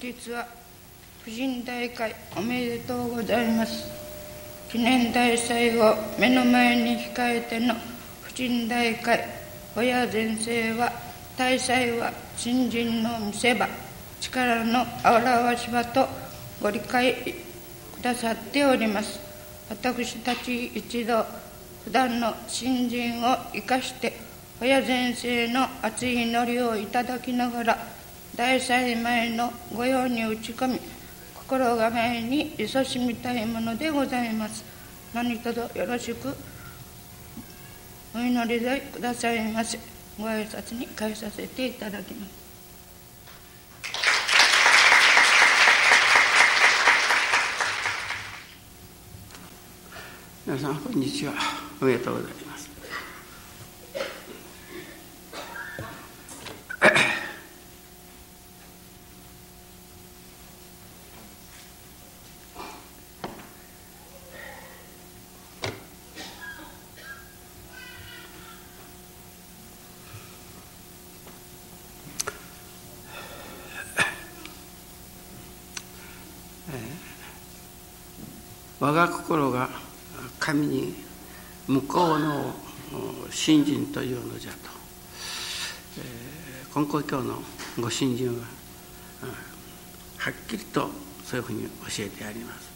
日は婦人大会おめでとうございます。記念大祭を目の前に控えての婦人大会親先生は大祭は新人の見せ場力の表し場とご理解くださっております。私たち一度普段の新人を生かして親先生の熱い祈りをいただきながら大祭前の御用に打ち込み心構えに勤しみたいものでございます。何卒よろしくお祈りでくださいませご挨拶に返させていただきます。皆さんこんにちは。おめでとうございます。我が心が神に向こうの信心というのじゃと、えー、金光教のご信心ははっきりとそういうふうに教えてあります。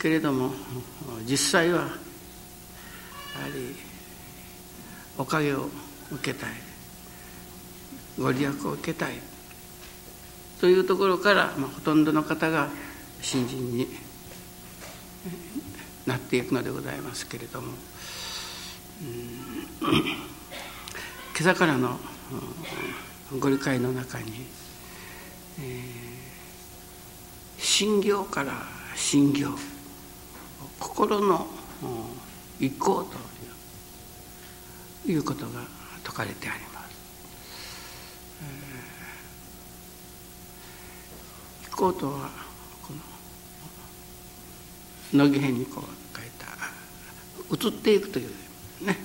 けれども実際はやはりおかげを受けたいご利益を受けたいというところから、まあ、ほとんどの方が信心になっていくのでございますけれども、今朝からのご理解の中に、えー、心行から心行心の意向ということが説かれてあります。意向とは乃木編にこう書いた移っていくというね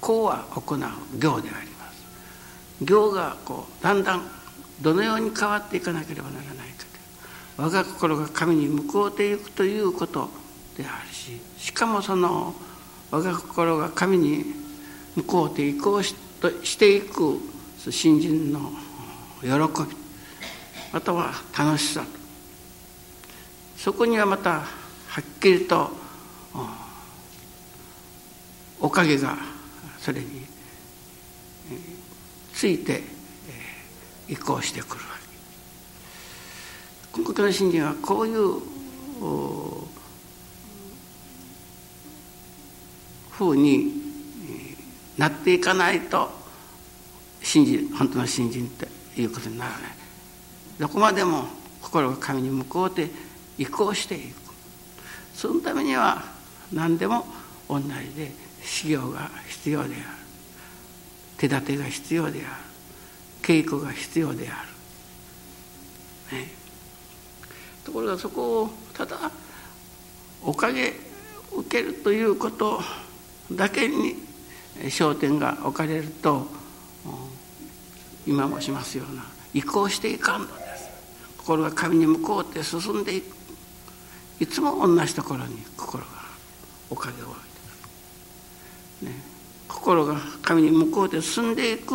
こうは行う行であります。行がこうだんだんどのように変わっていかなければならないかという我が心が神に向こうていくということであるししかもその我が心が神に向こうていこうしとしていく信心の喜びまたは楽しさそこにはまたはっきりとおかげがそれについて移行してくるわけ。今回の信心はこういうふうになっていかないと信心本当の信心っていうことにならないどこまでも心が神に向こうて移行していくそのためには何でも同じで修行が必要である手立てが必要である稽古が必要である、ね、ところがそこをただおかげ受けるということだけに焦点が置かれると今もしますような移行していかんのです。心が神に向こうって進んでいく。いつも同じところに心がおかげをね、心が神に向こうで進んでいくと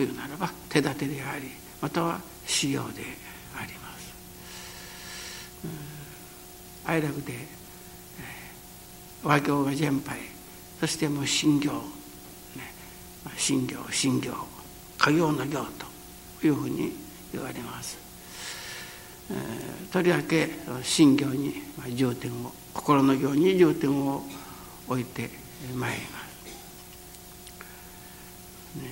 いうならば手立てでありまたは使用であります。哀楽で、和行が全廃そしてもう信行、ね、信行信行。家業の行というふうに言われます。とりわけ信行に重点を心の行に重点を置いてまいります。ね、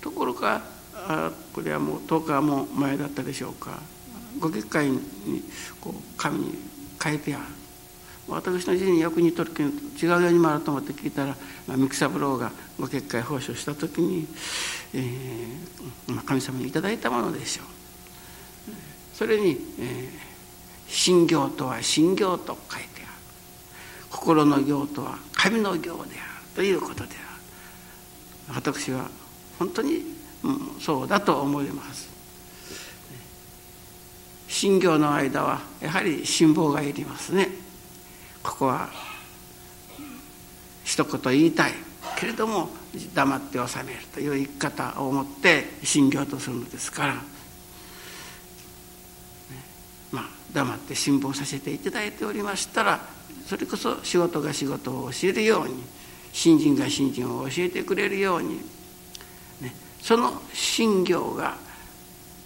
ところがあこれはもう10日も前だったでしょうかご結界にこう紙に書いてある私の字によく似とるけど違うようにもあると思って聞いたら、あ、三木三郎がご結界奉仕をした時に、えーまあ、神様に頂いたものでしょう。それに、えー行とは信行と書いてある。心の行とは神の行であるということである。私は本当に、うん、そうだと思います。信行の間はやはり辛抱がいりますね。ここは一言言いたいけれども黙って収めるという生き方をもって信行とするのですから、ね、まあ黙って辛抱させていただいておりましたらそれこそ仕事が仕事を教えるように新人が新人を教えてくれるように、ね、その信行が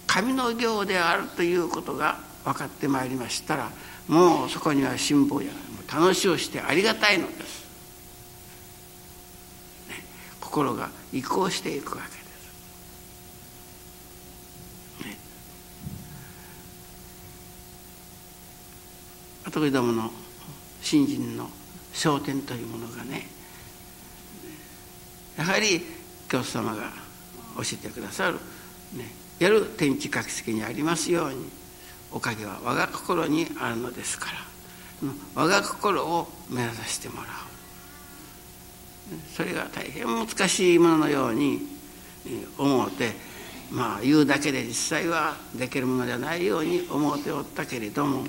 神の行であるということが分かってまいりましたらもうそこには辛抱や楽しをしてありがたいのです、ね、心が移行していくわけです、ね、跡取りどもの新人の焦点というものがねやはり教祖様が教えてくださる、ね、やる天地書き付けにありますようにおかげは我が心にあるのですから我が心を目指してもらう。それが大変難しいもののように思うてまあ言うだけで実際はできるものではないように思うておったけれども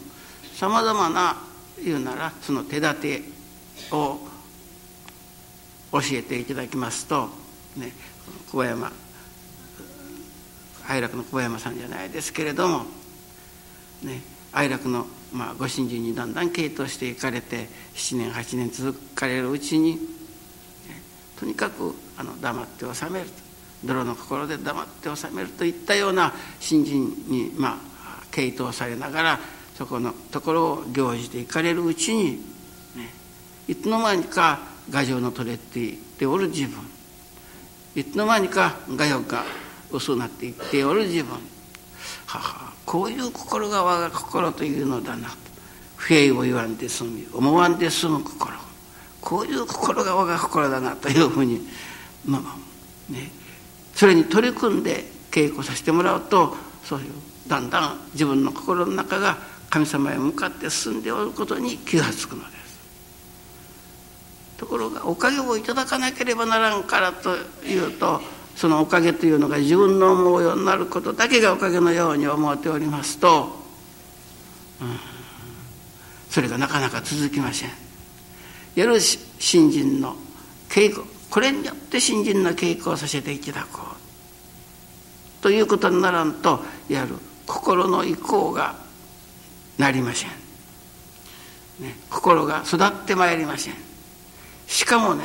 さまざまな言うならその手立てを教えていただきますと、ね、小山愛楽の小山さんじゃないですけれども、ね、愛楽の、まあ、ご信心にだんだん傾倒していかれて7年8年続かれるうちに、ね、とにかくあの黙って収めると泥の心で黙って収めるといったような信心に、まあ、傾倒されながらそこのところを行じていかれるうちに、ね、いつの間にか牙城の取れていっておる自分。いつの間にか牙欲が薄くなっていっておる自分。ははこういう心が我が心というのだな。不平を言わんで済み思わんで済む心。こういう心が我が心だなというふうにまあね。それに取り組んで稽古させてもらうとそういうだんだん自分の心の中が神様へ向かって進んでおることに気が付くのです。ところがおかげをいただかなければならんからというとそのおかげというのが自分の思うようになることだけがおかげのように思っておりますと、うん、それがなかなか続きません。やる新人の稽古これによって新人の稽古をさせていただこう。ということにならんとやる心の意向がなりません、ね、心が育ってまいりません。しかもね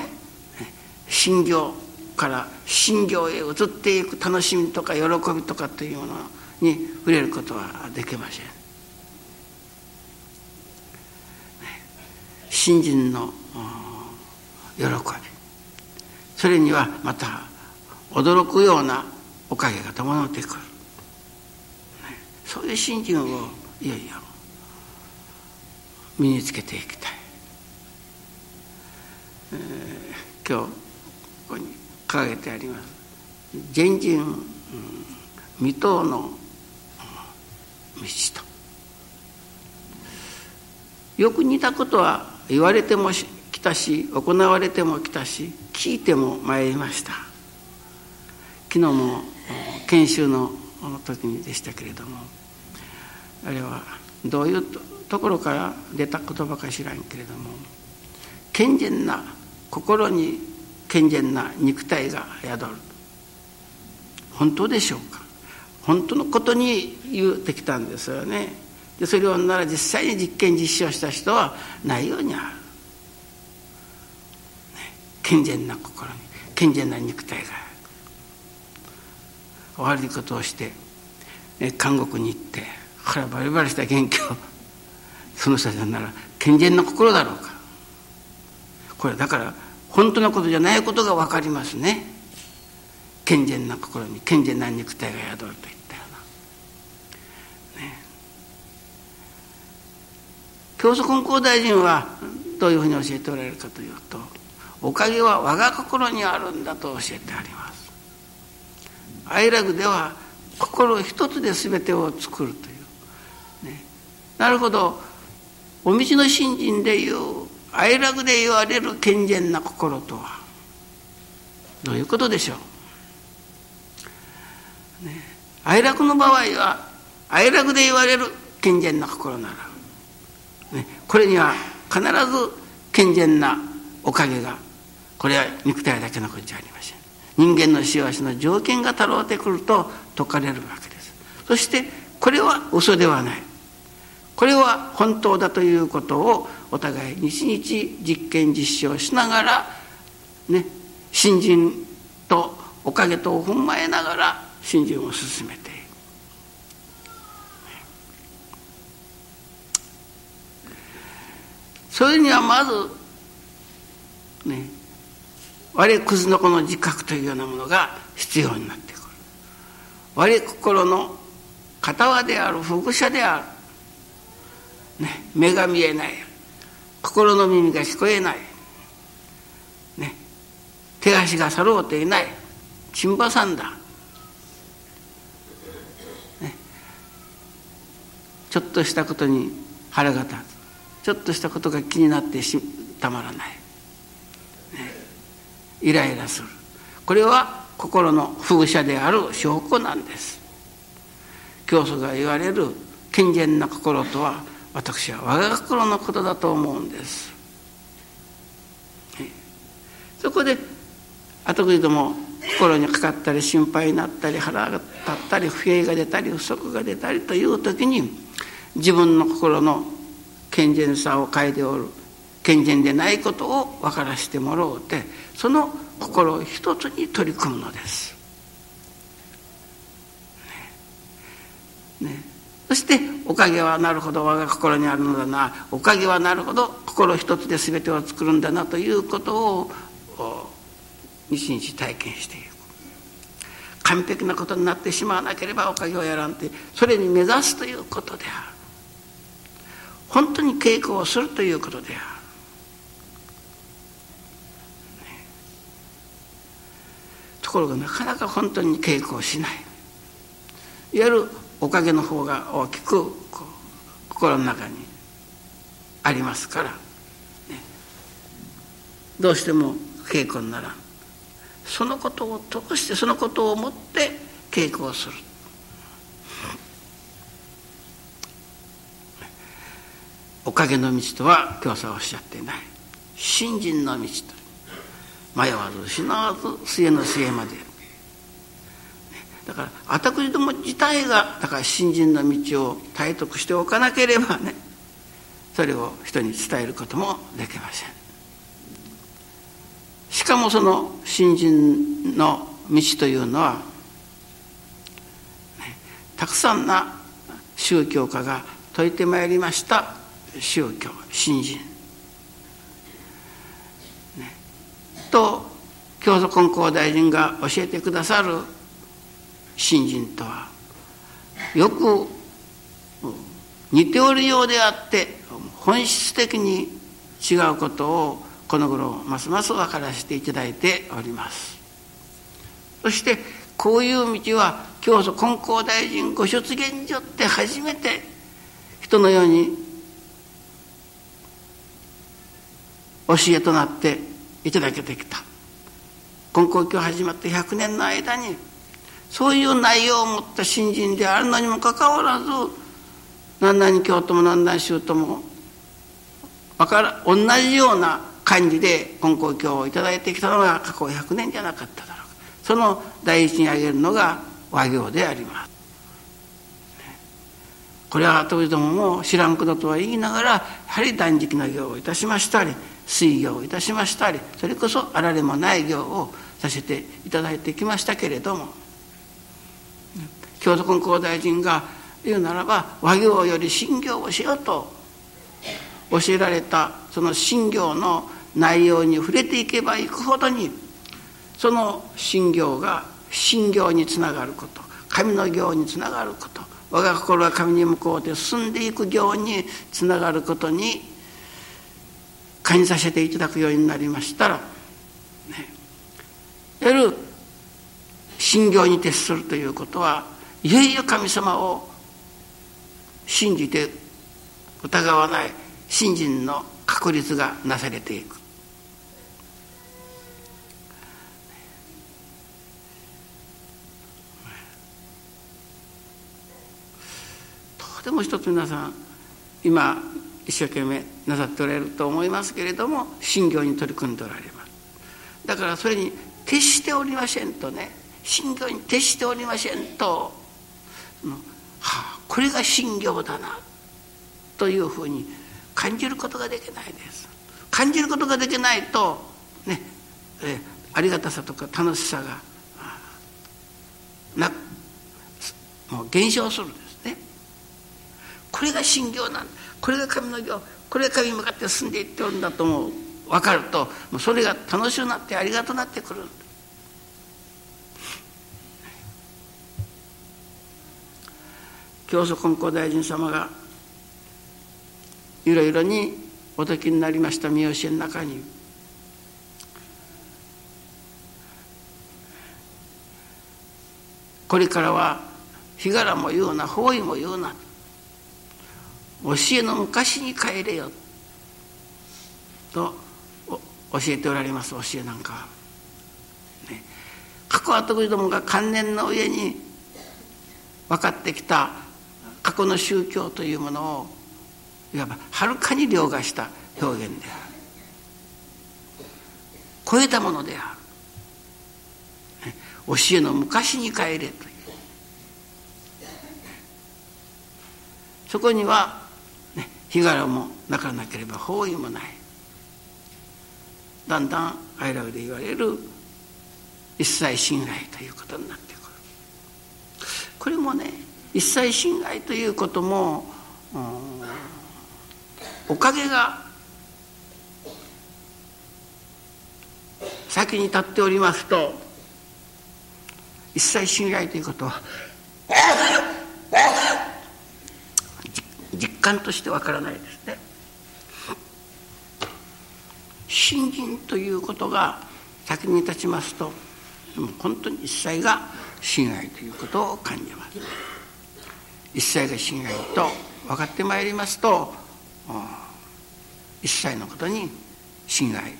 心行から心行へ移っていく楽しみとか喜びとかというものに触れることはできません。新人の喜び。それにはまた驚くようなおかげが伴ってくる、そういう新人をいよいよ身につけていきたい、えー、今日ここに掲げてあります。全人、未踏の道と。よく似たことは言われてもきたし行われてもきたし聞いても参りました。昨日も研修の時にでしたけれどもあれはどういうところから出た言葉か知らんけれども健全な心に健全な肉体が宿る。本当でしょうか？本当のことに言ってきたんですよね。でそれをなら実際に実験実証した人はないようにある、ね、健全な心に健全な肉体が。悪いことをして、ね、監獄に行って腹バリバリした元気をその人たちなら健全な心だろうかこれだから本当のことじゃないことが分かりますね。健全な心に健全な肉体が宿るといったような、ね、教祖根高大臣はどういうふうに教えておられるかというとおかげは我が心にあるんだと教えてあります。愛楽では心一つで全てを作ると、なるほど。お道の信心でいう愛楽で言われる健全な心とは。どういうことでしょう。ね、哀楽の場合は哀楽で言われる健全な心なら、ね、これには必ず健全なおかげがこれは肉体だけのことじゃありません。人間の幸せの条件がたろうてくると説かれるわけです。そしてこれは嘘ではない。これは本当だということをお互い日々実験実証しながらね新人とおかげとを踏まえながら新人を進めているそれにはまずね我くずのこの自覚というようなものが必要になってくる。我心の片である副者である、ね、目が見えない。心の耳が聞こえない、ね、手足が去ろうていない。陳馬さんだ、ね、ちょっとしたことに腹が立つ。ちょっとしたことが気になってたまらない、ね、イライラする。これは心の風車である証拠なんです。教祖が言われる健全な心とは私は我が心のことだと思うんです。そこで後繰りとも心にかかったり心配になったり腹が立ったり不平が出たり不足が出たりという時に自分の心の健全さを変えておる。健全でないことを分からせてもらおうてその心を一つに取り組むのです。ね。ね、そしておかげはなるほど我が心にあるのだな。おかげはなるほど心一つで全てを作るんだなということを日々体験していく完璧なことになってしまわなければおかげをやらんてそれに目指すということである。本当に稽古をするということである、ところがなかなか本当に稽古をしない。いわゆるおかげの方が大きく心の中にありますから、ね、どうしても稽古にならん。そのことを通してそのことをもって稽古をする。おかげの道とは教祖はおっしゃっていない。信心の道と。迷わず失わず末の末まで。だから私ども自体がだから信心の道を体得しておかなければねそれを人に伝えることもできません。しかもその新人の道というのは、ね、たくさんな宗教家が説いてまいりました宗教新人、ね、と教祖根校大臣が教えてくださる新人とはよく似ておるようであって本質的に違うことをこの頃ますます分からせていただいております。そしてこういう道は教祖根校大臣ご出現所って初めて人のように教えとなっていただけてきた。根校教始まって100年の間にそういう内容を持った新人であるのにもかかわらず何々教とも何々宗ともから同じような感じで根校教を頂いてきたのが過去100年じゃなかっただろうその第一に挙げるのが和行であります。これは後どもも知らんこととは言いながらやはり断食の行をいたしましたり水行をいたしましたりそれこそあられもない行をさせていただいてきましたけれども京都根校大臣が言うならば和行より信行をしようと教えられたその信行の内容に触れていけばいくほどにその信行が信行につながること神の行につながること我が心が神に向こうて進んでいく行につながることに感じさせていただくようになりましたら、ね、いわゆる信行に徹するということはいよいよ神様を信じて疑わない信心の確立がなされていく。こでも一つ皆さん今一生懸命なさっておられると思いますけれども信行に取り組んでおられます。だからそれに徹しておりませんとね信行に徹しておりませんと、はあ、これが信行だなというふうに感じることができないです。感じることができないとねえありがたさとか楽しさがなもう減少するんですね。これが信行なんだ。これが神の行。これが神に向かって進んでいっておるんだとも分かるともうそれが楽しくなってありがとなってくる。教祖金光大臣様がいろいろにお説きになりました見教えの中に。これからは日柄も言うな方位も言うな。教えの昔に帰れよ。と教えておられます教えなんか、ね、過去は徳どもが観念の上に分かってきた過去の宗教というものをいわばはるかに凌駕した表現である。超えたものである、教えの昔に帰れという。そこには、ね、日柄もなかなければ方位もない。だんだんアイラブで言われる一切信頼ということになってくる。これもね一切信頼ということも、おかげが先に立っておりますと一切信頼ということは実感としてわからないですね。信心ということが先に立ちますと本当に一切が信頼ということを感じます。一切が信頼と分かってまいりますと一切のことに信頼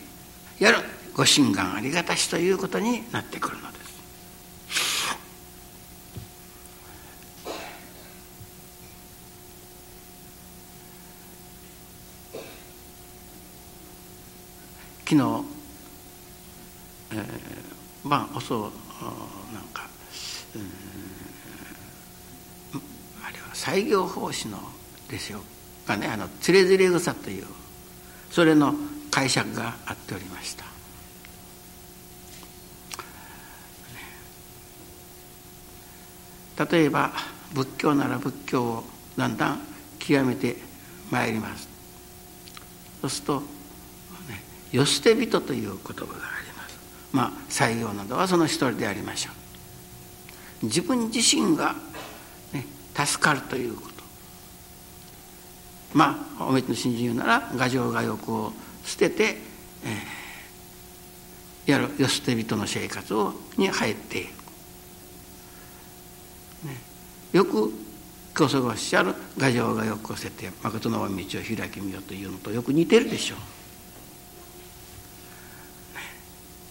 やるご心願ありがたしということになってくるのです。昨日、えー、まあ遅なんか、うん西行法師のですよ。がねあのつれづれ草というそれの解釈があっておりました。例えば仏教なら仏教をだんだん極めてまいります。そうすると、「よ捨て人」という言葉があります。まあ西行などはその一人でありましょう。自分自身が助かるということ。まあおめでの信心言うなら牙城牙欲を捨てて、えー、やるよ捨て人の生活をに入っている、ね、よく教祖がおっしゃる牙城が欲を捨てて誠の道を開きみようというのとよく似てるでしょう、ね、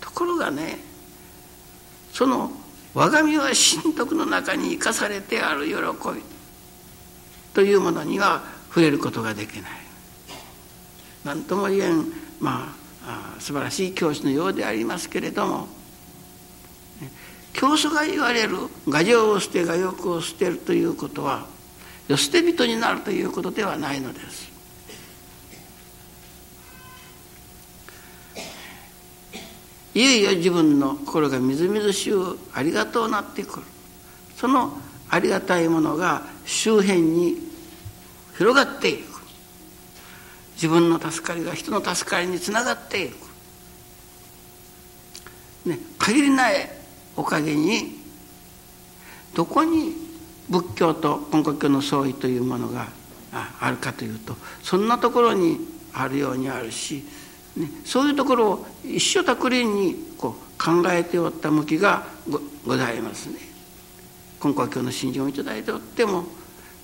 ところがねその我が身は神徳の中に生かされてある喜び。というものには触れることができない。何とも言えんまあ素晴らしい教師のようでありますけれども教祖が言われる牙城を捨て牙欲を捨てるということは捨て人になるということではないのです。いよいよ自分の心がみずみずしゅうありがとうなってくる。そのありがたいものが周辺に広がっていく。自分の助かりが人の助かりにつながっていく、ね、限りないおかげにどこに仏教と根古教の相違というものがあるかというとそんなところにあるようにあるしね、そういうところを一緒たくりにこう考えておった向きがございますね。今回教の信心をいただいておっても、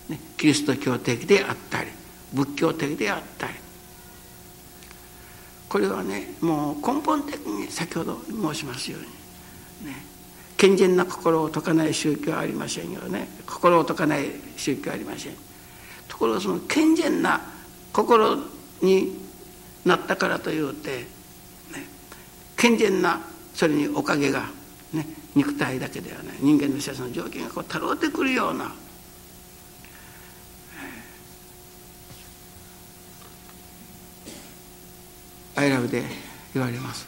ね、キリスト教的であったり仏教的であったり。これはねもう根本的に先ほど申しますようにね健全な心を解かない宗教はありませんよね。心を解かない宗教はありません。ところがその健全な心になったからというて、ね、健全なそれにおかげが、ね、肉体だけではない人間の施設の条件がこうたろうてくるようなアイラブで言われます。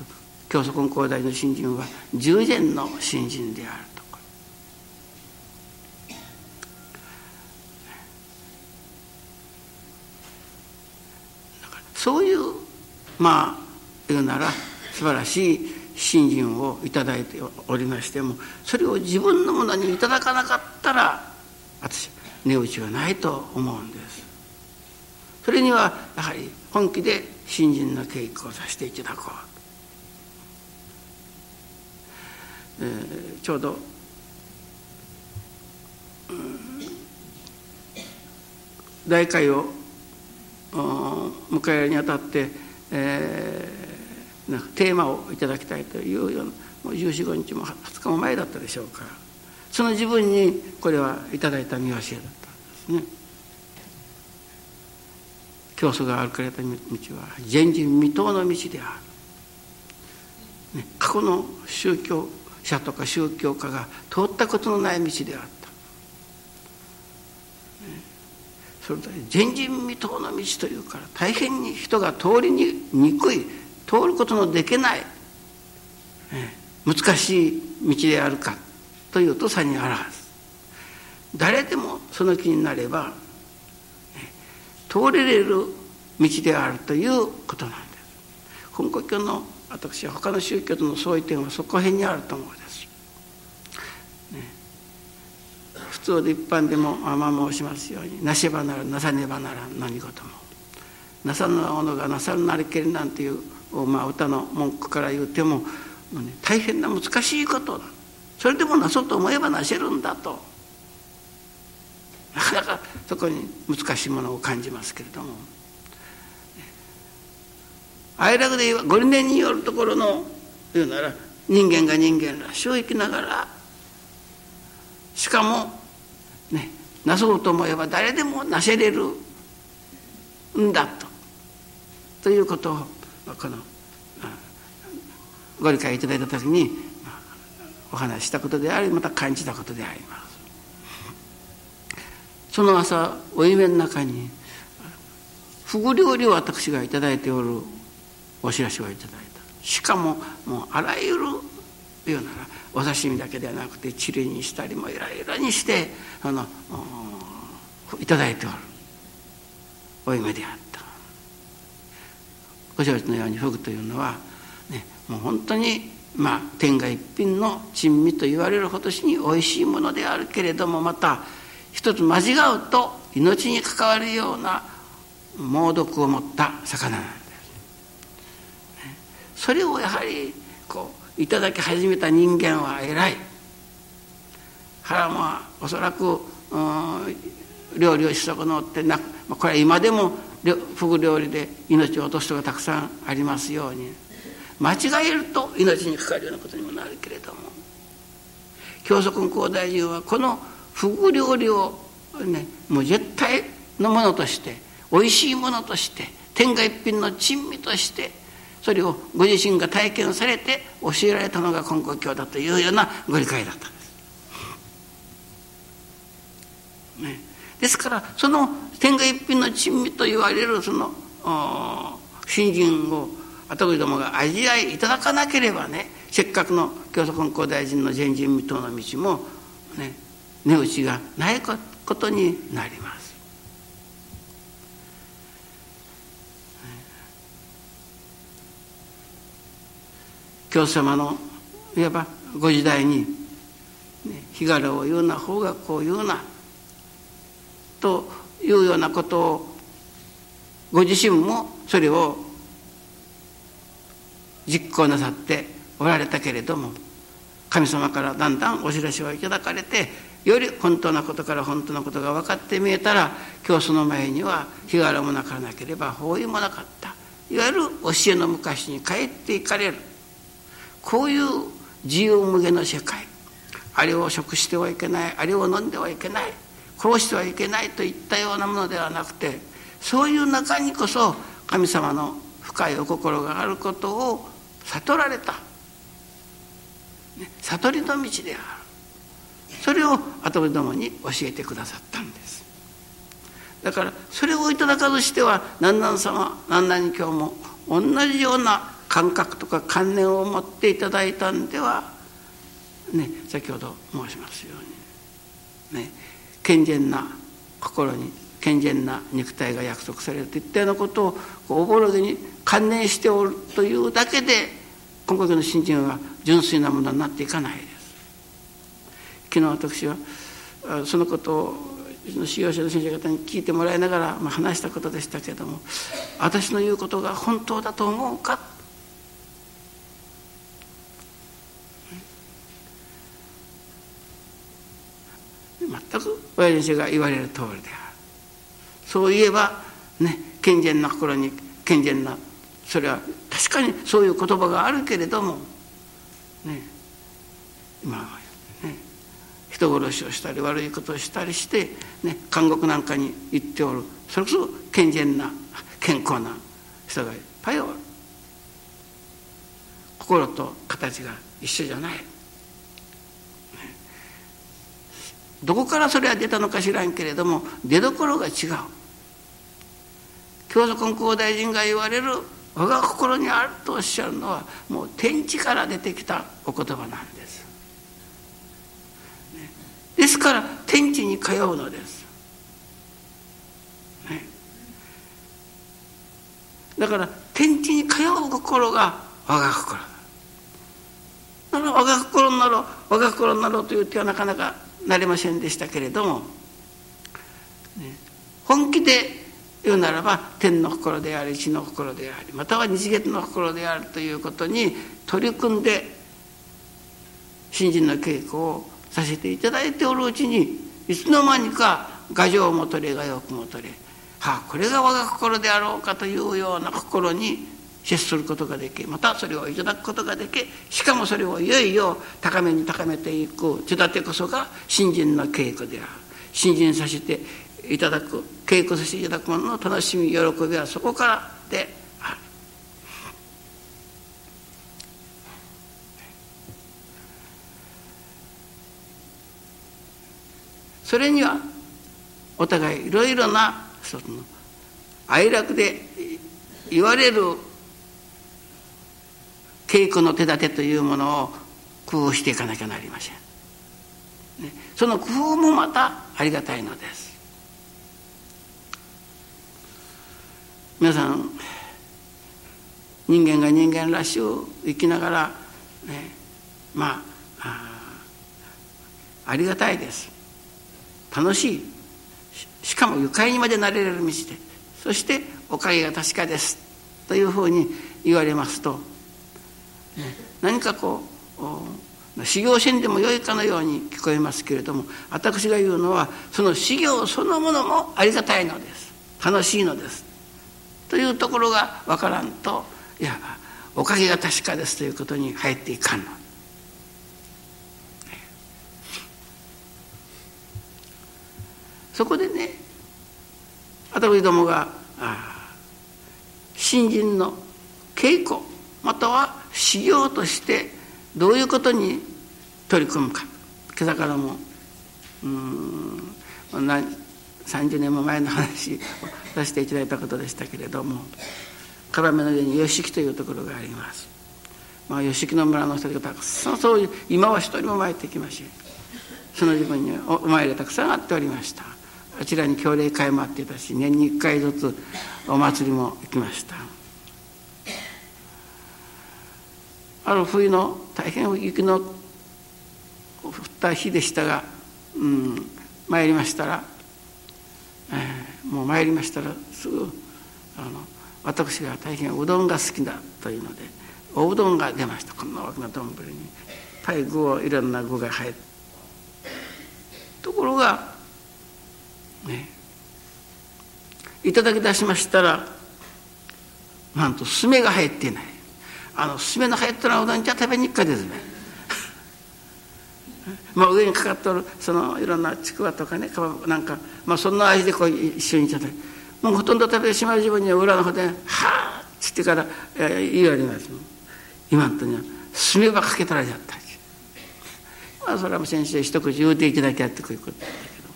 教祖根高大の新人は従前の新人であるとか。そういうまあ言うなら素晴らしい信心をいただいておりましてもそれを自分のものにいただかなかったら私値打ちはないと思うんです。それにはやはり本気で信心の稽古をさせていただこう、えー、ちょうど、うん、大会を迎えるにあたって、えー、なんかテーマをいただきたいというようなもう1415日も20日も前だったでしょうからその自分にこれはいただいた見教えだったんですね。教祖が歩かれた道は前人未到の道である、ね、過去の宗教者とか宗教家が通ったことのない道であった、ね、それと前人未到の道というから大変に人が通りにくい通ることのできない、難しい道であるかというとさにあらず。誰でもその気になれば通れれる道であるということなんです。本国教の私は他の宗教との相違点はそこら辺にあると思うんです、ね、普通で一般でもまあ申しますようになしばならなさねばなら何事も。なさぬものがなさるなりけりなんていう、まあ、歌の文句から言うても、ね、大変な難しいことだ。それでもなそうと思えばなせるんだと。なかなかそこに難しいものを感じますけれども。哀楽で言えばご理念によるところの言うなら人間が人間らしを生きながら。しかもなそうと思えば誰でもなせれるんだとということをこのご理解いただいた時にお話したことでありまた感じたことであります。その朝お夢の中にフグ料理を私が頂いておるお知らせをいただいたしかももうあらゆるいうならお刺身だけではなくてチリにしたりもいろいろにしてあのいただいておるお夢であったご承知のようにフグというのは、ね、もう本当にまあ天下一品の珍味と言われるほどしにおいしいものであるけれどもまた一つ間違うと命に関わるような猛毒を持った魚なんです。それをやはりこういただき始めた人間は偉い。腹もおそらく、料理をし損のってなこれは今でもフグ料理で命を落とす人がたくさんありますように間違えると命にかかるようなことにもなるけれども教祖君高大臣はこのフグ料理をねもう絶対のものとしておいしいものとして天下一品の珍味としてそれをご自身が体験されて教えられたのが根高教だというようなご理解だったんです。ね、ですからその天下一品の珍味と言われるその信心を後栗どもが味わいいただかなければねせっかくの教祖根高大臣の前人未到の道もね値打ちがないことになります。教様のいわばご時代に、日柄を言うな方がこう言うなというようなことをご自身もそれを実行なさっておられたけれども神様からだんだんお知らせをいただかれてより本当なことから本当なことが分かって見えたら今日その前には日柄もなかなければ包囲もなかった。いわゆる教えの昔に帰っていかれる。こういう自由無限の世界。あれを食してはいけない。あれを飲んではいけない。殺してはいけないといったようなものではなくてそういう中にこそ神様の深いお心があることを悟られた、悟りの道である。それを後部どもに教えてくださったんです。だからそれをいただかずしては何々様何々今日も同じような感覚とか観念を持っていただいたんではね先ほど申しますようにね健全な心に健全な肉体が約束されるといったようなことをおぼろげに観念しておるというだけで今回の信心は純粋なものになっていかないです。昨日私はそのことを修行者の先生方に聞いてもらいながら、まあ、話したことでしたけれども私の言うことが本当だと思うか全く親先生が言われる通りである。そういえばね健全な心に健全なそれは確かにそういう言葉があるけれどもね今はね人殺しをしたり悪いことをしたりして、ね、監獄なんかに行っておる。それこそ健全な健康な人がいっぱいおる。心と形が一緒じゃない。どこからそれは出たのか知らんけれども出どころが違う。教祖根高大臣が言われる我が心にあるとおっしゃるのはもう天地から出てきたお言葉なんです、ですから天地に通うのです、だから天地に通う心が我が心。だから我が心なろう我が心なろうという手はなかなかなれませんでしたけれども、ね、本気で言うならば天の心であり地の心でありまたは日月の心であるということに取り組んで新人の稽古をさせていただいておるうちにいつの間にか牙城も取れがよくも取れはあこれが我が心であろうかというような心に接することができまたそれをいただくことができしかもそれをいよいよ高めに高めていく手立てこそが新人の稽古である新人させていただく稽古させていただくものの楽しみ喜びはそこからである。それにはお互いいろいろな一つの哀楽で言われる稽古の手立てというものを工夫していかなきゃなりません。ね、その工夫もまたありがたいのです。皆さん人間が人間らしく生きながらね。まあありがたいです。楽しい。しかも愉快にまでなれる道で。そしておかげが確かです。というふうに言われますと、何かこう修行せんでもよいかのように聞こえますけれども私が言うのはその修行そのものもありがたいのです楽しいのですというところが分からんといやおかげが確かですということに入っていかんの。そこでね私どもが新人の稽古または修行としてどういうことに取り組むか。今朝からもうん30年も前の話をさせていただいたことでしたけれども要の上に吉木というところがあります。まあ、吉木の村の人がたくさんそういう今は一人も参ってきましたその自分にお参りがたくさんあっておりました。あちらに教霊会もあっていたし年に1回ずつお祭りも行きました。ある冬の大変雪の降った日でしたが、うん、参りましたらえー、もう参りましたらすぐあの私が大変うどんが好きだというのでおうどんが出ました。こんな大きな丼にいっぱい具をいろんな具が入ってところがねいただき出しましたらなんと酢が入っていない。あの酢の入ったらうどんじゃ食べに行くかですね。まあ、上にかかっとるそのいろんなちくわとかねかなんか、まあ、そんな味でこう一緒にいただいて。もうほとんど食べてしまう自分には裏の方で「はあ」っつってから、えー、言われます今のとには炭ばかけたられちゃったまあそれはもう先生一口言うていただきゃってこういうことだけど。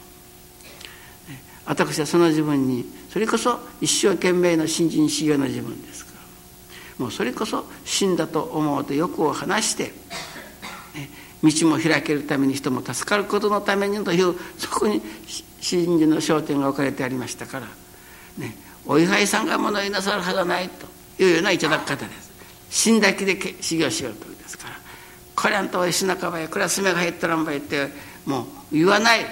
私はその自分にそれこそ一生懸命の新人修行の自分です。もうそれこそ死んだと思うと欲を離して、道も開けるために人も助かることのためにというそこに真珠の焦点が置かれてありましたから、ね、お位牌さんが物言いなさるはずはないというようないただき方です。死んだ気で修行しようというですから。これあんたは石半ばやこれは爪が入ったらんばいってもう言わない、ね、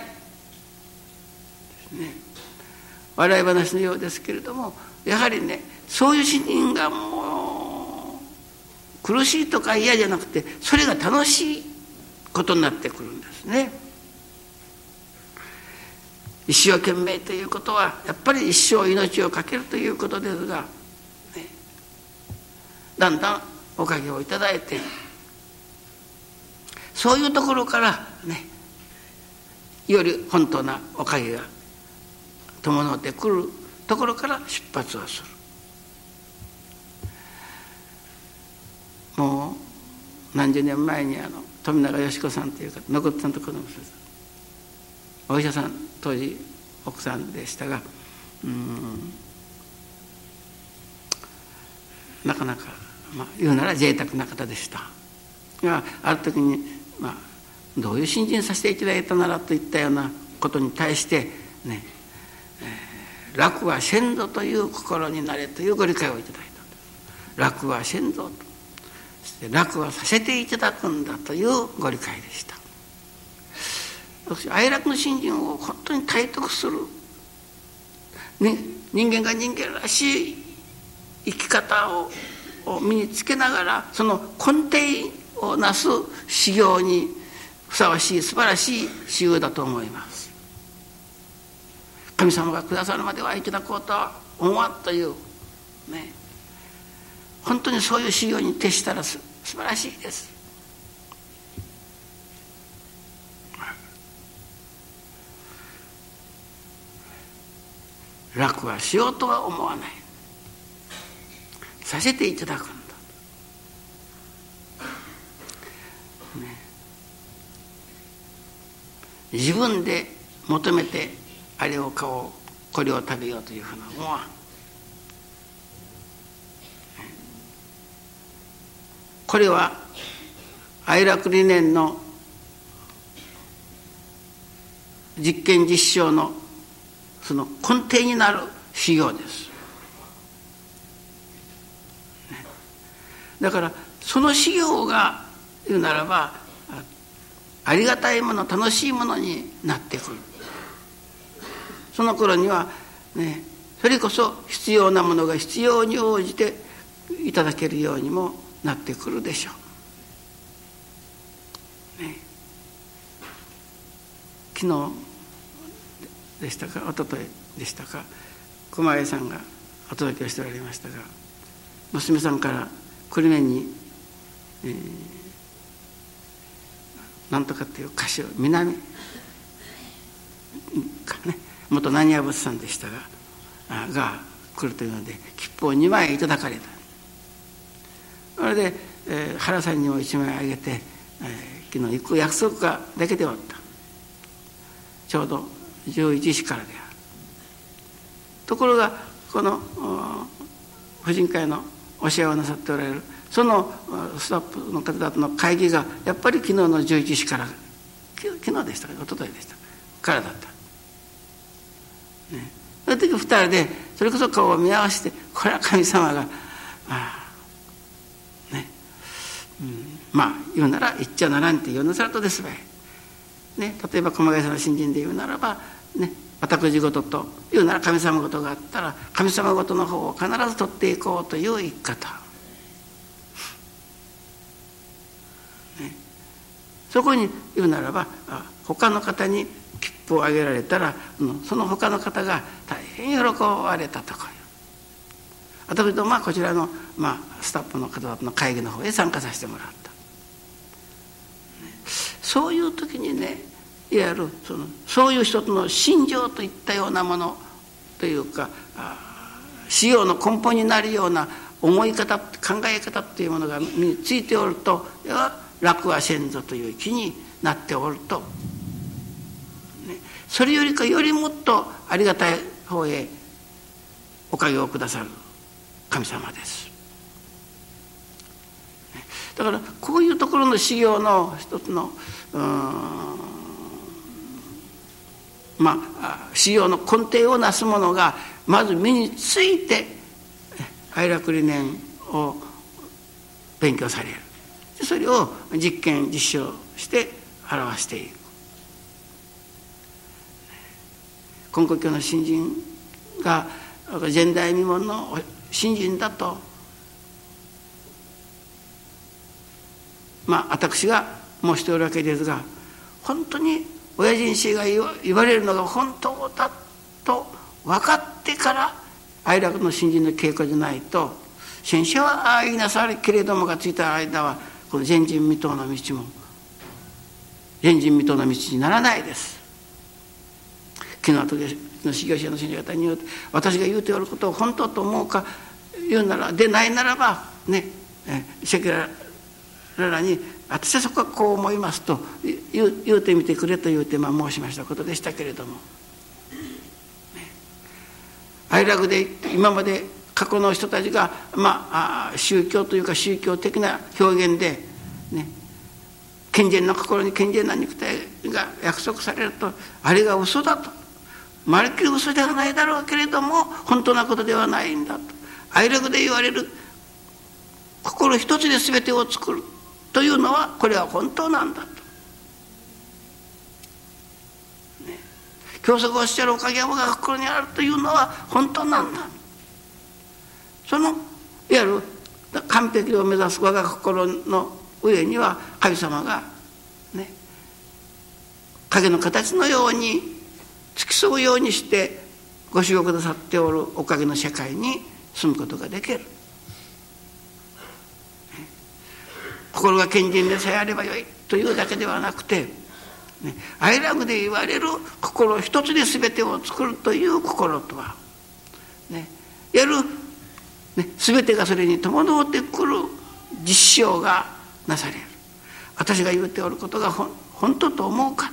笑い話のようですけれどもやはりねそういう死人がもう苦しいとか嫌じゃなくてそれが楽しいことになってくるんですね。一生懸命ということはやっぱり一生命を懸けるということですが、ね、だんだんおかげをいただいてそういうところからね。より本当なおかげが伴ってくるところから出発をする。もう何十年前にあの富永よし子さんというか残ったんと子供さんお医者さん当時奥さんでしたがうんなかなか、まあ、言うなら贅沢な方でした。がある時に、まあ、どういう信心させていただいたならといったようなことに対してね、えー、楽は先祖という心になれというご理解をいただいた楽は先祖と。楽はさせていただくんだというご理解でした。私愛楽の信心を本当に体得する、ね、人間が人間らしい生き方を身につけながらその根底をなす修行にふさわしい素晴らしい修行だと思います。神様がくださるまではいただこうとは思わんというね。本当にそういう修行に徹したらす素晴らしいです。楽はしようとは思わない。させていただくんだ、ね、自分で求めてあれを買おうこれを食べようというふうな思わん。これは愛楽理念の実験実証のその根底になる修行です。だからその修行が言うならばありがたいもの楽しいものになってくる。その頃にはねそれこそ必要なものが必要に応じていただけるようにもなってくるでしょう。ね、昨日でしたか一昨日でしたか熊谷さんがお届けをしておられましたが娘さんから久留米に、えー、なんとかっていう歌手南かね元何屋仏さんでしたがが来るというので切符を2枚いただかれたそれで、えー、原さんにも1枚あげて、えー、昨日行く約束がだけでおった。ちょうど11時からである。ところがこの婦人会の教えをなさっておられるそのスタッフの方々の会議がやっぱり昨日の11時から昨日でしたか一昨日でした。からだった。ね、その時二人でそれこそ顔を見合わせてこれは神様がああ、まあ言うなら言っちゃならんって言うなさるとですばい。ね、例えば駒谷さんの新人で言うならばね私事というなら神様事があったら神様事の方を必ず取っていこうという生き方、ね、そこに言うならば他の方に切符をあげられたらその他の方が大変喜ばれたとか。私とまあこちらの、まあ、スタッフの方々の会議の方へ参加させてもらった。そういう時にねいわゆるそのそういう人との心情といったようなものというか使用の根本になるような思い方考え方っていうものが身についておると楽は先祖という気になっておると、ね、それよりかよりもっとありがたい方へおかげをくださる神様です。だからこういうところの修行の一つのまあ修行の根底をなすものがまず身について愛楽理念を勉強される。それを実験実証して表していく。根古教の新人が前代未聞の新人だと。まあ私が申しておるわけですが本当に親父氏が言われるのが本当だと分かってから愛楽の新人の稽古じゃないと先生はああ言いなさるけれどもがついた間はこの前人未到の道も前人未到の道にならないです。昨日時の修行者の先生方に言うと私が言うておることを本当と思うか言うならでないならばねシェケラらに私はそこはこう思いますと言う言うてみてくれと言うて、まあ、申しましたことでしたけれども、ね、愛楽で今まで過去の人たちが、まあ、宗教というか宗教的な表現で、ね、健全な心に健全な肉体が約束されるとあれが嘘だと。まるっきり嘘ではないだろうけれども本当なことではないんだと愛楽で言われる心一つで全てを作るというのはこれは本当なんだと。ね、教則をおっしゃるおかげが心にあるというのは本当なんだ。そのいわゆる完璧を目指す我が心の上には神様がね影の形のように付き添うようにしてご守護くださっておるおかげの世界に住むことができる。心が健全でさえあればよいというだけではなくて、ね、アイラムで言われる心一つで全てを作るという心とは、ね、やる、ね、全てがそれに伴ってくる実証がなされる私が言うておることが本当と思うか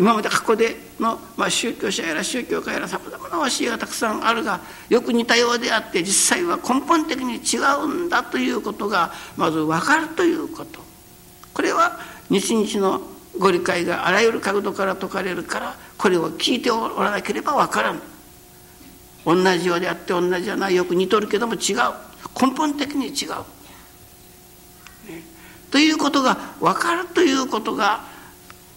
今まで過去での、まあ、宗教者やら宗教家やらさまざまな教えがたくさんあるがよく似たようであって実際は根本的に違うんだということがまず分かるということ。これは日々のご理解があらゆる角度から説かれるからこれを聞いておらなければ分からん。同じようであって同じじゃないよく似とるけども違う。根本的に違う、ね、ということが分かるということが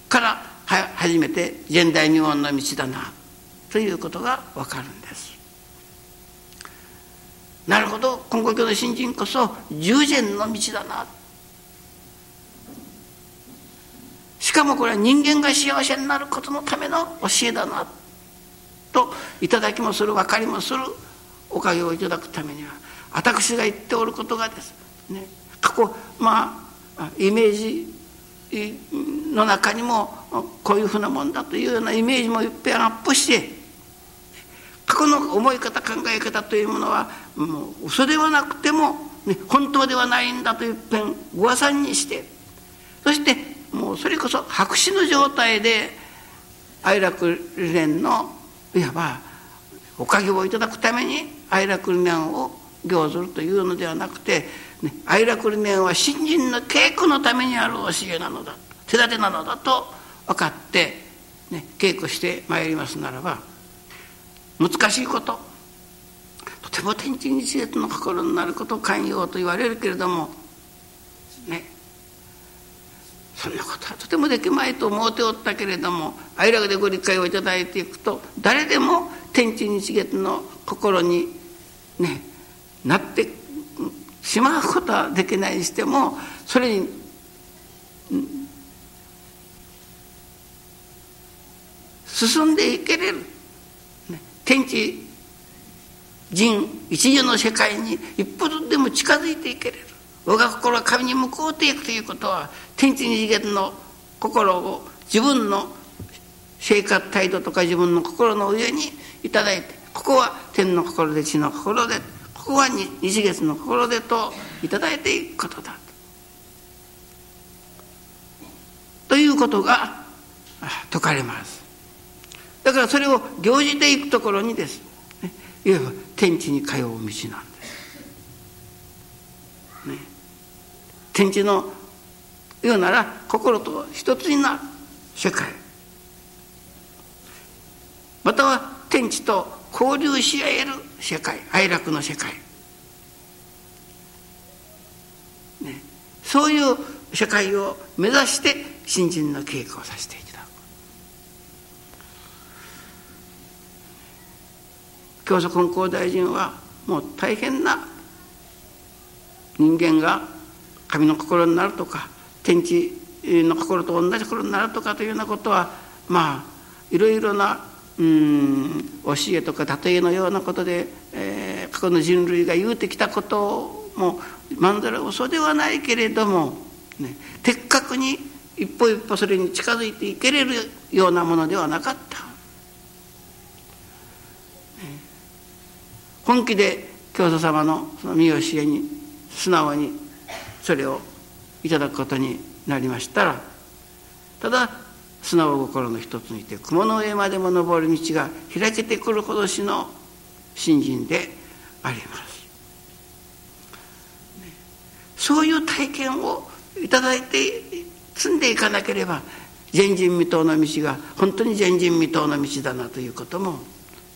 から初めて現代日本の道だなということが分かるんです。なるほど今後教の新人こそ従前の道だな。しかもこれは人間が幸せになることのための教えだなと頂きもする分かりもするおかげをいただくためには私が言っておることがですね過去まあイメージの中にもこういうふうなもんだというようなイメージもいっぺんアップして過去の思い方考え方というものはもう嘘ではなくても、ね、本当ではないんだといっぺん噂にしてそしてもうそれこそ白紙の状態で愛楽理念のいわばおかげをいただくために愛楽理念を行ずるというのではなくてね、愛楽理念は新人の稽古のためにある教えなのだ手立てなのだと分かって、ね、稽古してまいりますならば難しいこととても天地日月の心になることを寛容と言われるけれどもねそんなことはとてもできまいと思うておったけれども愛楽でご理解をいただいていくと誰でも天地日月の心にねなってしまうことはできないにしてもそれに進んでいけれる、天地人一時の世界に一歩ずつでも近づいていけれる。我が心は神に向こうていくということは天地二次元の心を自分の生活態度とか自分の心の上にいただいてここは天の心で地の心でここは二次元の心でといただいていくことだ。ということが説かれます。だからそれを行じていくところにです。いわば天地に通う道なんです、ね、天地の言うなら心と一つになる世界。または天地と交流し合える世界哀楽の世界、ね、そういう世界を目指して新人の稽古をさせていただく。教祖金光大臣はもう大変な人間が神の心になるとか天地の心と同じ心になるとかというようなことはまあいろいろなうん教えとか例えのようなことで、えー、過去の人類が言うてきたこともまんざら嘘ではないけれども、ね、的確に一歩一歩それに近づいていけれるようなものではなかった。本気で教祖様のその見教えに素直にそれをいただくことになりましたらただ素直心の一つにて雲の上までも登る道が開けてくるほどしの信心であります。そういう体験をいただいて積んでいかなければ前人未到の道が本当に前人未到の道だなということも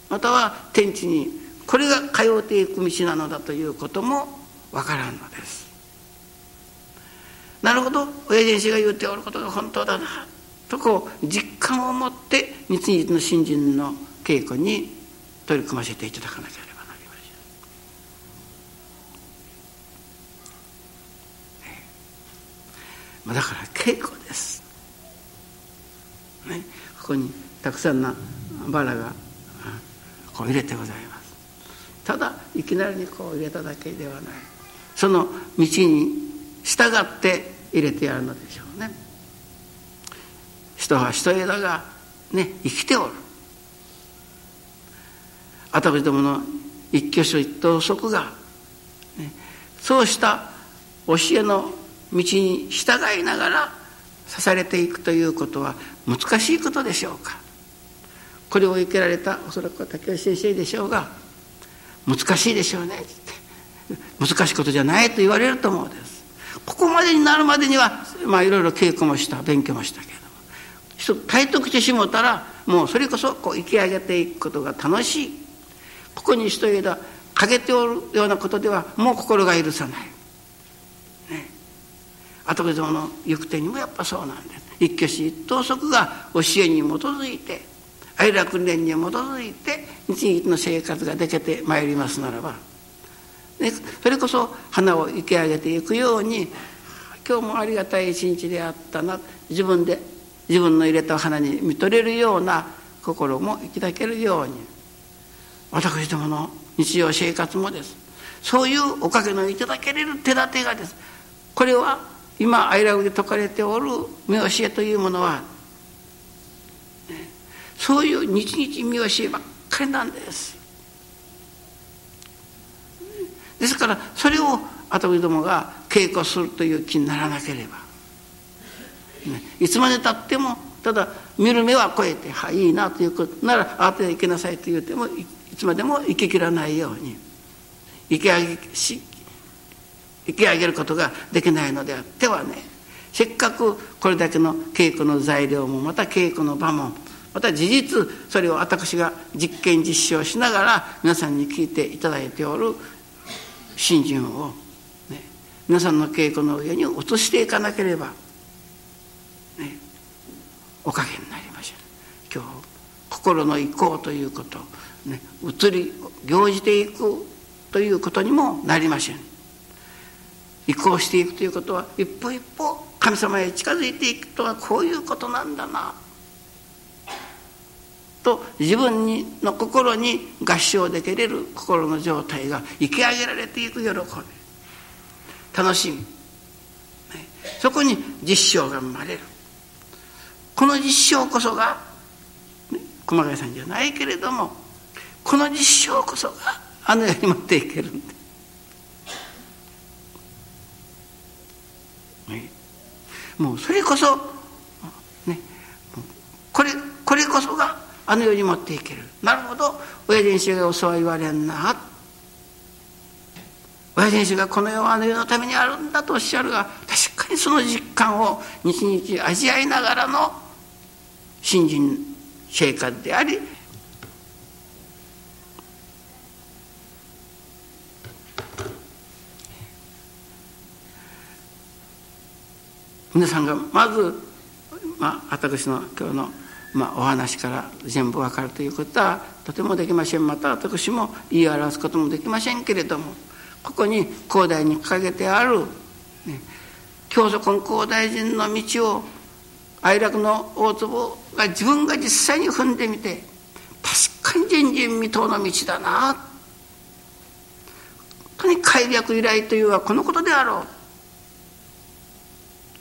または天地にこれが通うていく道なのだということもわからんのです。なるほど親父氏が言うておることが本当だなとこう実感を持って日々の新人の稽古に取り組ませていただかなければなりません。だから稽古です。ね、ここにたくさんのバラがこう入れてございます。ただいきなりにこう入れただけではない。その道に従って入れてやるのでしょうね。人は一枝がね生きておる。私どもの一挙手一投足が、ね、そうした教えの道に従いながら刺されていくということは難しいことでしょうか。これを受けられたおそらくは竹内先生でしょうが難しいでしょうね。って難しいことじゃないと言われると思うんです。ここまでになるまでにはまあいろいろ稽古もした勉強もしたけど。体得してしもたらもうそれこそこう生き上げていくことが楽しいここに一枝かけておるようなことではもう心が許さない。ね。後での行く手にもやっぱそうなんです。一挙手一投足が教えに基づいて愛楽念に基づいて日々の生活ができてまいりますならば、ね、それこそ花を生き上げていくように今日もありがたい一日であったな自分で自分の入れた花に見とれるような心もいただけるように。私どもの日常生活もです。そういうおかげのいただけれる手立てがです。これは今愛楽で説かれておる見教えというものは、ね、そういう日々見教えばっかりなんです。ですからそれを後どもが稽古するという気にならなければ、いつまでたってもただ見る目は超えて「はいいいな」ということなら「あとで行けなさい」と言うてもいつまでも行ききらないように生き上げし生き上げることができないのであってはねせっかくこれだけの稽古の材料もまた稽古の場もまた事実それを私が実験実証しながら皆さんに聞いていただいておる信心を、ね、皆さんの稽古の上に移していかなければね、おかげになりました。今日心の移行ということ、ね、移り行じていくということにもなりません。移行していくということは一歩一歩神様へ近づいていくとはこういうことなんだな。と自分にの心に合唱できれる心の状態が生き上げられていく喜び。楽しみ、そこに実証が生まれる。この実証こそが、ね、熊谷さんじゃないけれどもこの実証こそがあの世に持っていけるんで、ね、もうそれこそねこれこれこそがあの世に持っていける。なるほど親父師がそうは言われんな。親父がこの世はあの世のためにあるんだとおっしゃるが確かにその実感を日々味わいながらの新人生活であり皆さんがまず、まあ、私の今日の、まあ、お話から全部わかるということはとてもできません。また私も言い表すこともできませんけれどもここに広大に掲げてある、ね、教祖根高大臣の道を哀楽の大坪が自分が実際に踏んでみて確かに前人未到の道だな。本当に快楽依頼というのはこのことであろう。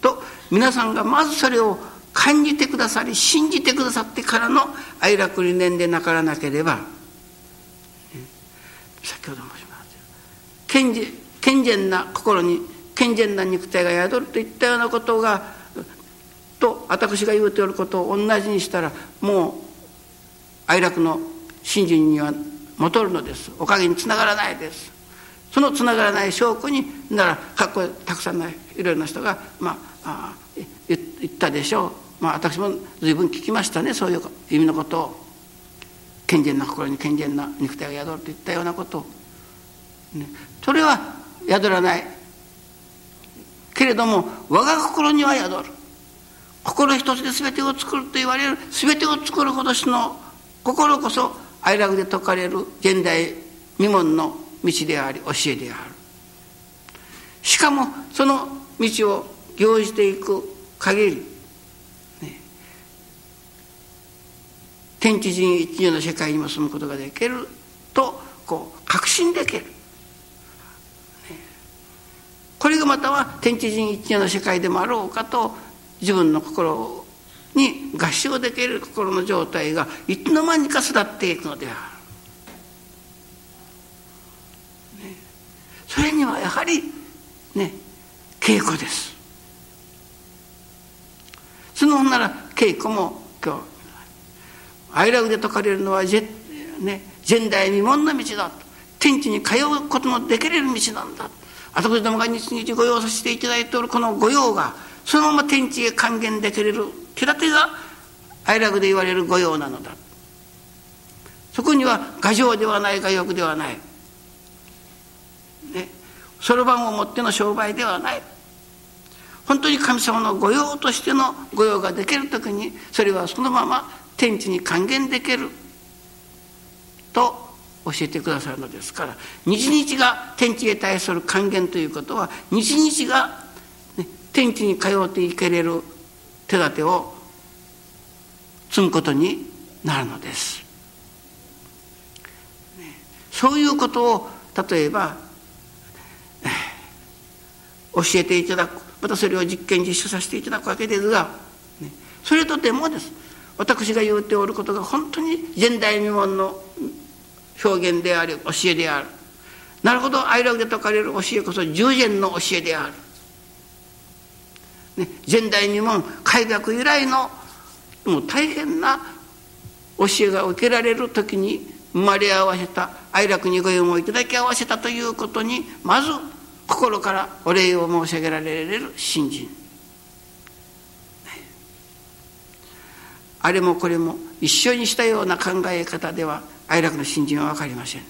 と皆さんがまずそれを感じてくださり信じてくださってからの哀楽理念でなからなければ先ほど申しました健健全な心に健全な肉体が宿るといったようなことがと私が言うておることを同じにしたらもう哀楽の信心には戻るのです。おかげにつながらないです。そのつながらない証拠にならかっこたくさんのいろいろな人が、まあ、あ言ったでしょう、まあ、私も随分聞きましたね。そういう意味のことを。健全な心に健全な肉体が宿るといったようなことを、ね、それは宿らない。けれども我が心には宿る。心一つで全てを作ると言われる全てを作ることしの心こそ哀楽で説かれる現代未聞の道であり教えである。しかもその道を行じていく限り、ね、天地人一如の世界にも住むことができるとこう確信できる、ね、これがまたは天地人一如の世界でもあろうかと自分の心に合唱できる心の状態がいつの間にか育っていくのである。それにはやはりね稽古です。そのなら稽古も今日愛楽で説かれるのは、ね、前代未聞の道だと天地に通うことのできれる道なんだ私どもが日々ご用させていただいておるこの御用がそのまま天地へ還元できれる手立てが哀楽で言われる御用なのだ。そこには牙城ではない牙欲ではない。そろばんを持っての商売ではない。本当に神様の御用としての御用ができる時にそれはそのまま天地に還元できる。と教えてくださるのですから。日々が天地へ対する還元ということは日々が天地に通っていけれる手立てを積むことになるのです。そういうことを例えば教えていただくまたそれを実験実習させていただくわけですが、それとてもです。私が言うておることが本当に前代未聞の表現であり教えである。なるほど愛楽で説かれる教えこそ従前の教えである。ね、前代未聞開学由来のもう大変な教えが受けられる時に生まれ合わせた愛楽にご縁をいただき合わせたということにまず心からお礼を申し上げられる信心、あれもこれも一緒にしたような考え方では愛楽の信心は分かりません。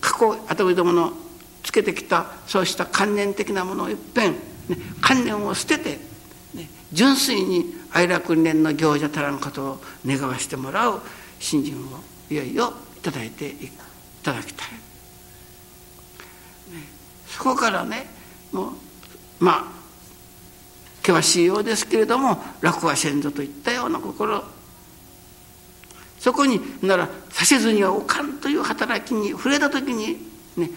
過去後どものつけてきたそうした観念的なものをいっぺんね、観念を捨てて、ね、純粋に愛楽念の行者たらのことを願わしてもらう信心をいよいよいただいていただきたい、ね、そこからねもうまあ険しいようですけれども楽は先祖といったような心。そこにならさせずにはおかんという働きに触れた時にね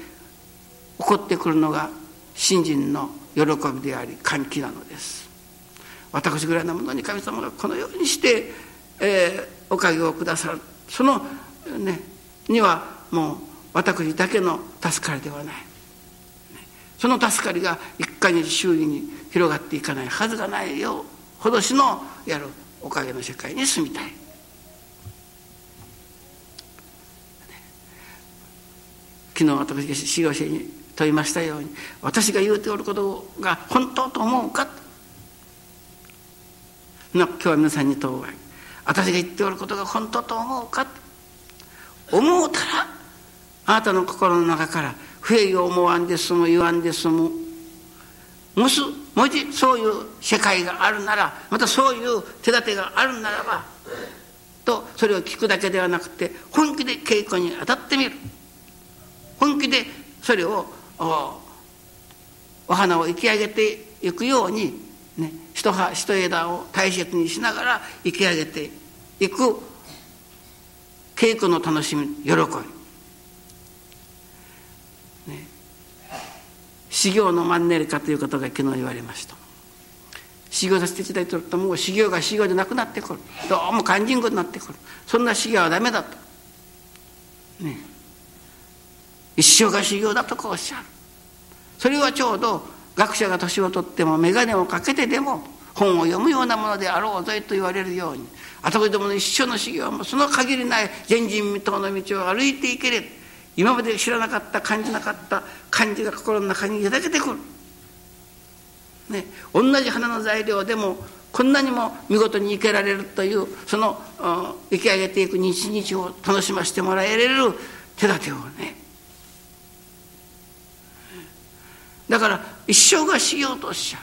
起こってくるのが信心の喜びであり歓喜なのです。私ぐらいのものに神様がこのようにして、えー、おかげをくださる。そのねにはもう私だけの助かりではない。その助かりが一回に周囲に広がっていかないはずがないよほどしのやるおかげの世界に住みたい。昨日私が修行者に問いましたように私が言うておることが本当と思うか？今日は皆さんに問うわ。私が言っておることが本当と思うか？思うたらあなたの心の中から不平を思わんで済む言わんで済むもしもしそういう世界があるならまたそういう手立てがあるならばとそれを聞くだけではなくて本気で稽古に当たってみる。本気でそれをお花を生き上げていくように、ね、一葉一枝を大切にしながら生き上げていく稽古の楽しみ喜び、ね、修行のマンネリ化ということが昨日言われました。修行させていただいてるともう修行が修行でなくなってくる。どうも肝心語になってくる。そんな修行はダメだと。ね。一生が修行だとこうおっしゃる。それはちょうど学者が年を取っても眼鏡をかけてでも本を読むようなものであろうぞと言われるように後ほどもの一生の修行もその限りない前人未到の道を歩いていけれ今まで知らなかった感じなかった感じが心の中に抱けてくる。ね、同じ花の材料でもこんなにも見事に生けられるというその生き上げていく日々を楽しませてもらえれる手立てをねだから一生が修行とおっしゃ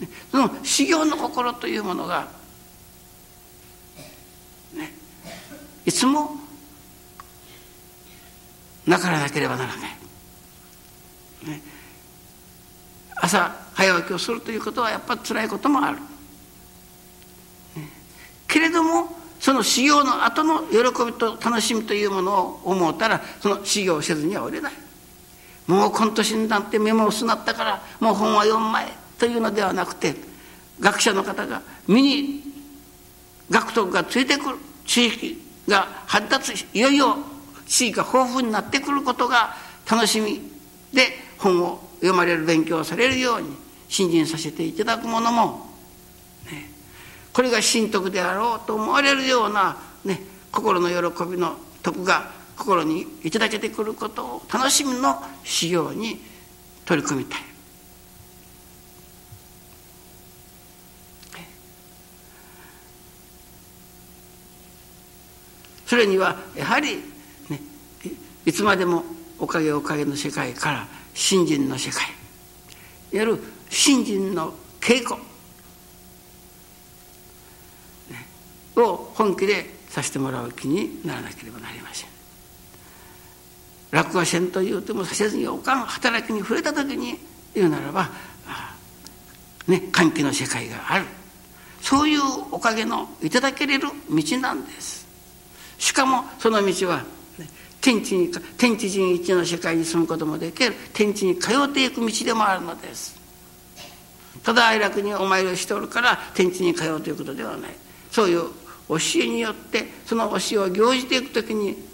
る。その修行の心というものが、ね、いつもなからなければならない、ね、朝早起きをするということはやっぱり辛いこともある、ね、けれどもその修行の後の喜びと楽しみというものを思うたらその修行をせずにはおれない。もう今年になって目も薄なったからもう本は読む前というのではなくて学者の方が身に学徳がついてくる地域が発達しいよいよ地域が豊富になってくることが楽しみで本を読まれる勉強されるように信心させていただくものも、ね、これが神徳であろうと思われるような、ね、心の喜びの徳が心にいただけてくることを楽しみの修行に取り組みたい。それにはやはり、ね、いつまでもおかげおかげの世界から信心の世界いわゆる信心の稽古、を本気でさせてもらう気にならなければなりません。楽はせんと言うてもさせずにおかん働きに触れた時に言うならばね歓喜の世界がある。そういうおかげのいただけれる道なんです。しかもその道は、ね、天地に天地人一の世界に住むこともできる。天地に通っていく道でもあるのです。ただ哀楽にお参りをしておるから天地に通うということではない。そういう教えによってその教えを行じていく時に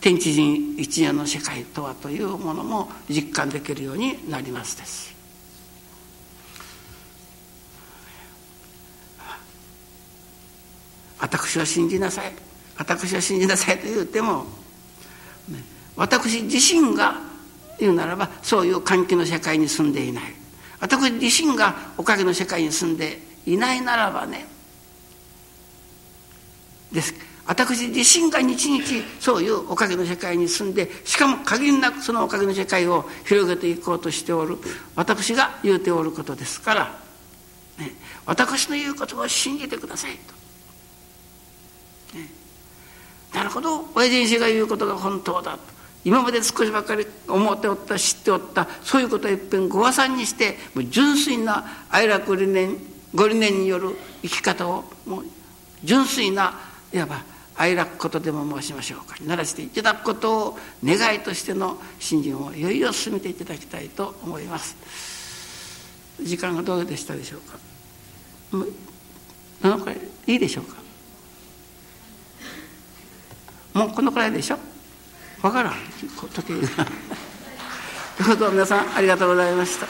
天地人一夜の世界とはというものも実感できるようになりますです。私は信じなさい。私は信じなさいと言っても、ね、私自身が言うならばそういう歓喜の世界に住んでいない。私自身がおかげの世界に住んでいないならばねです。私自身が日々そういうおかげの世界に住んでしかも限りなくそのおかげの世界を広げていこうとしておる私が言うておることですから、ね、私の言うことを信じてくださいと。ね、なるほど親父氏が言うことが本当だと今まで少しばかり思っておった知っておったそういうことをいっぺんご破算にしてもう純粋な愛楽理念ご理念による生き方をもう純粋ないわば愛楽ことでも申しましょうか。ならしていただくことを願いとしての信心をいよいよ進めていただきたいと思います。時間がどうでしたでしょうか？どのくらいいでしょうか？もうこのくらいでしょ？わからん。時計。がということは皆さんありがとうございました。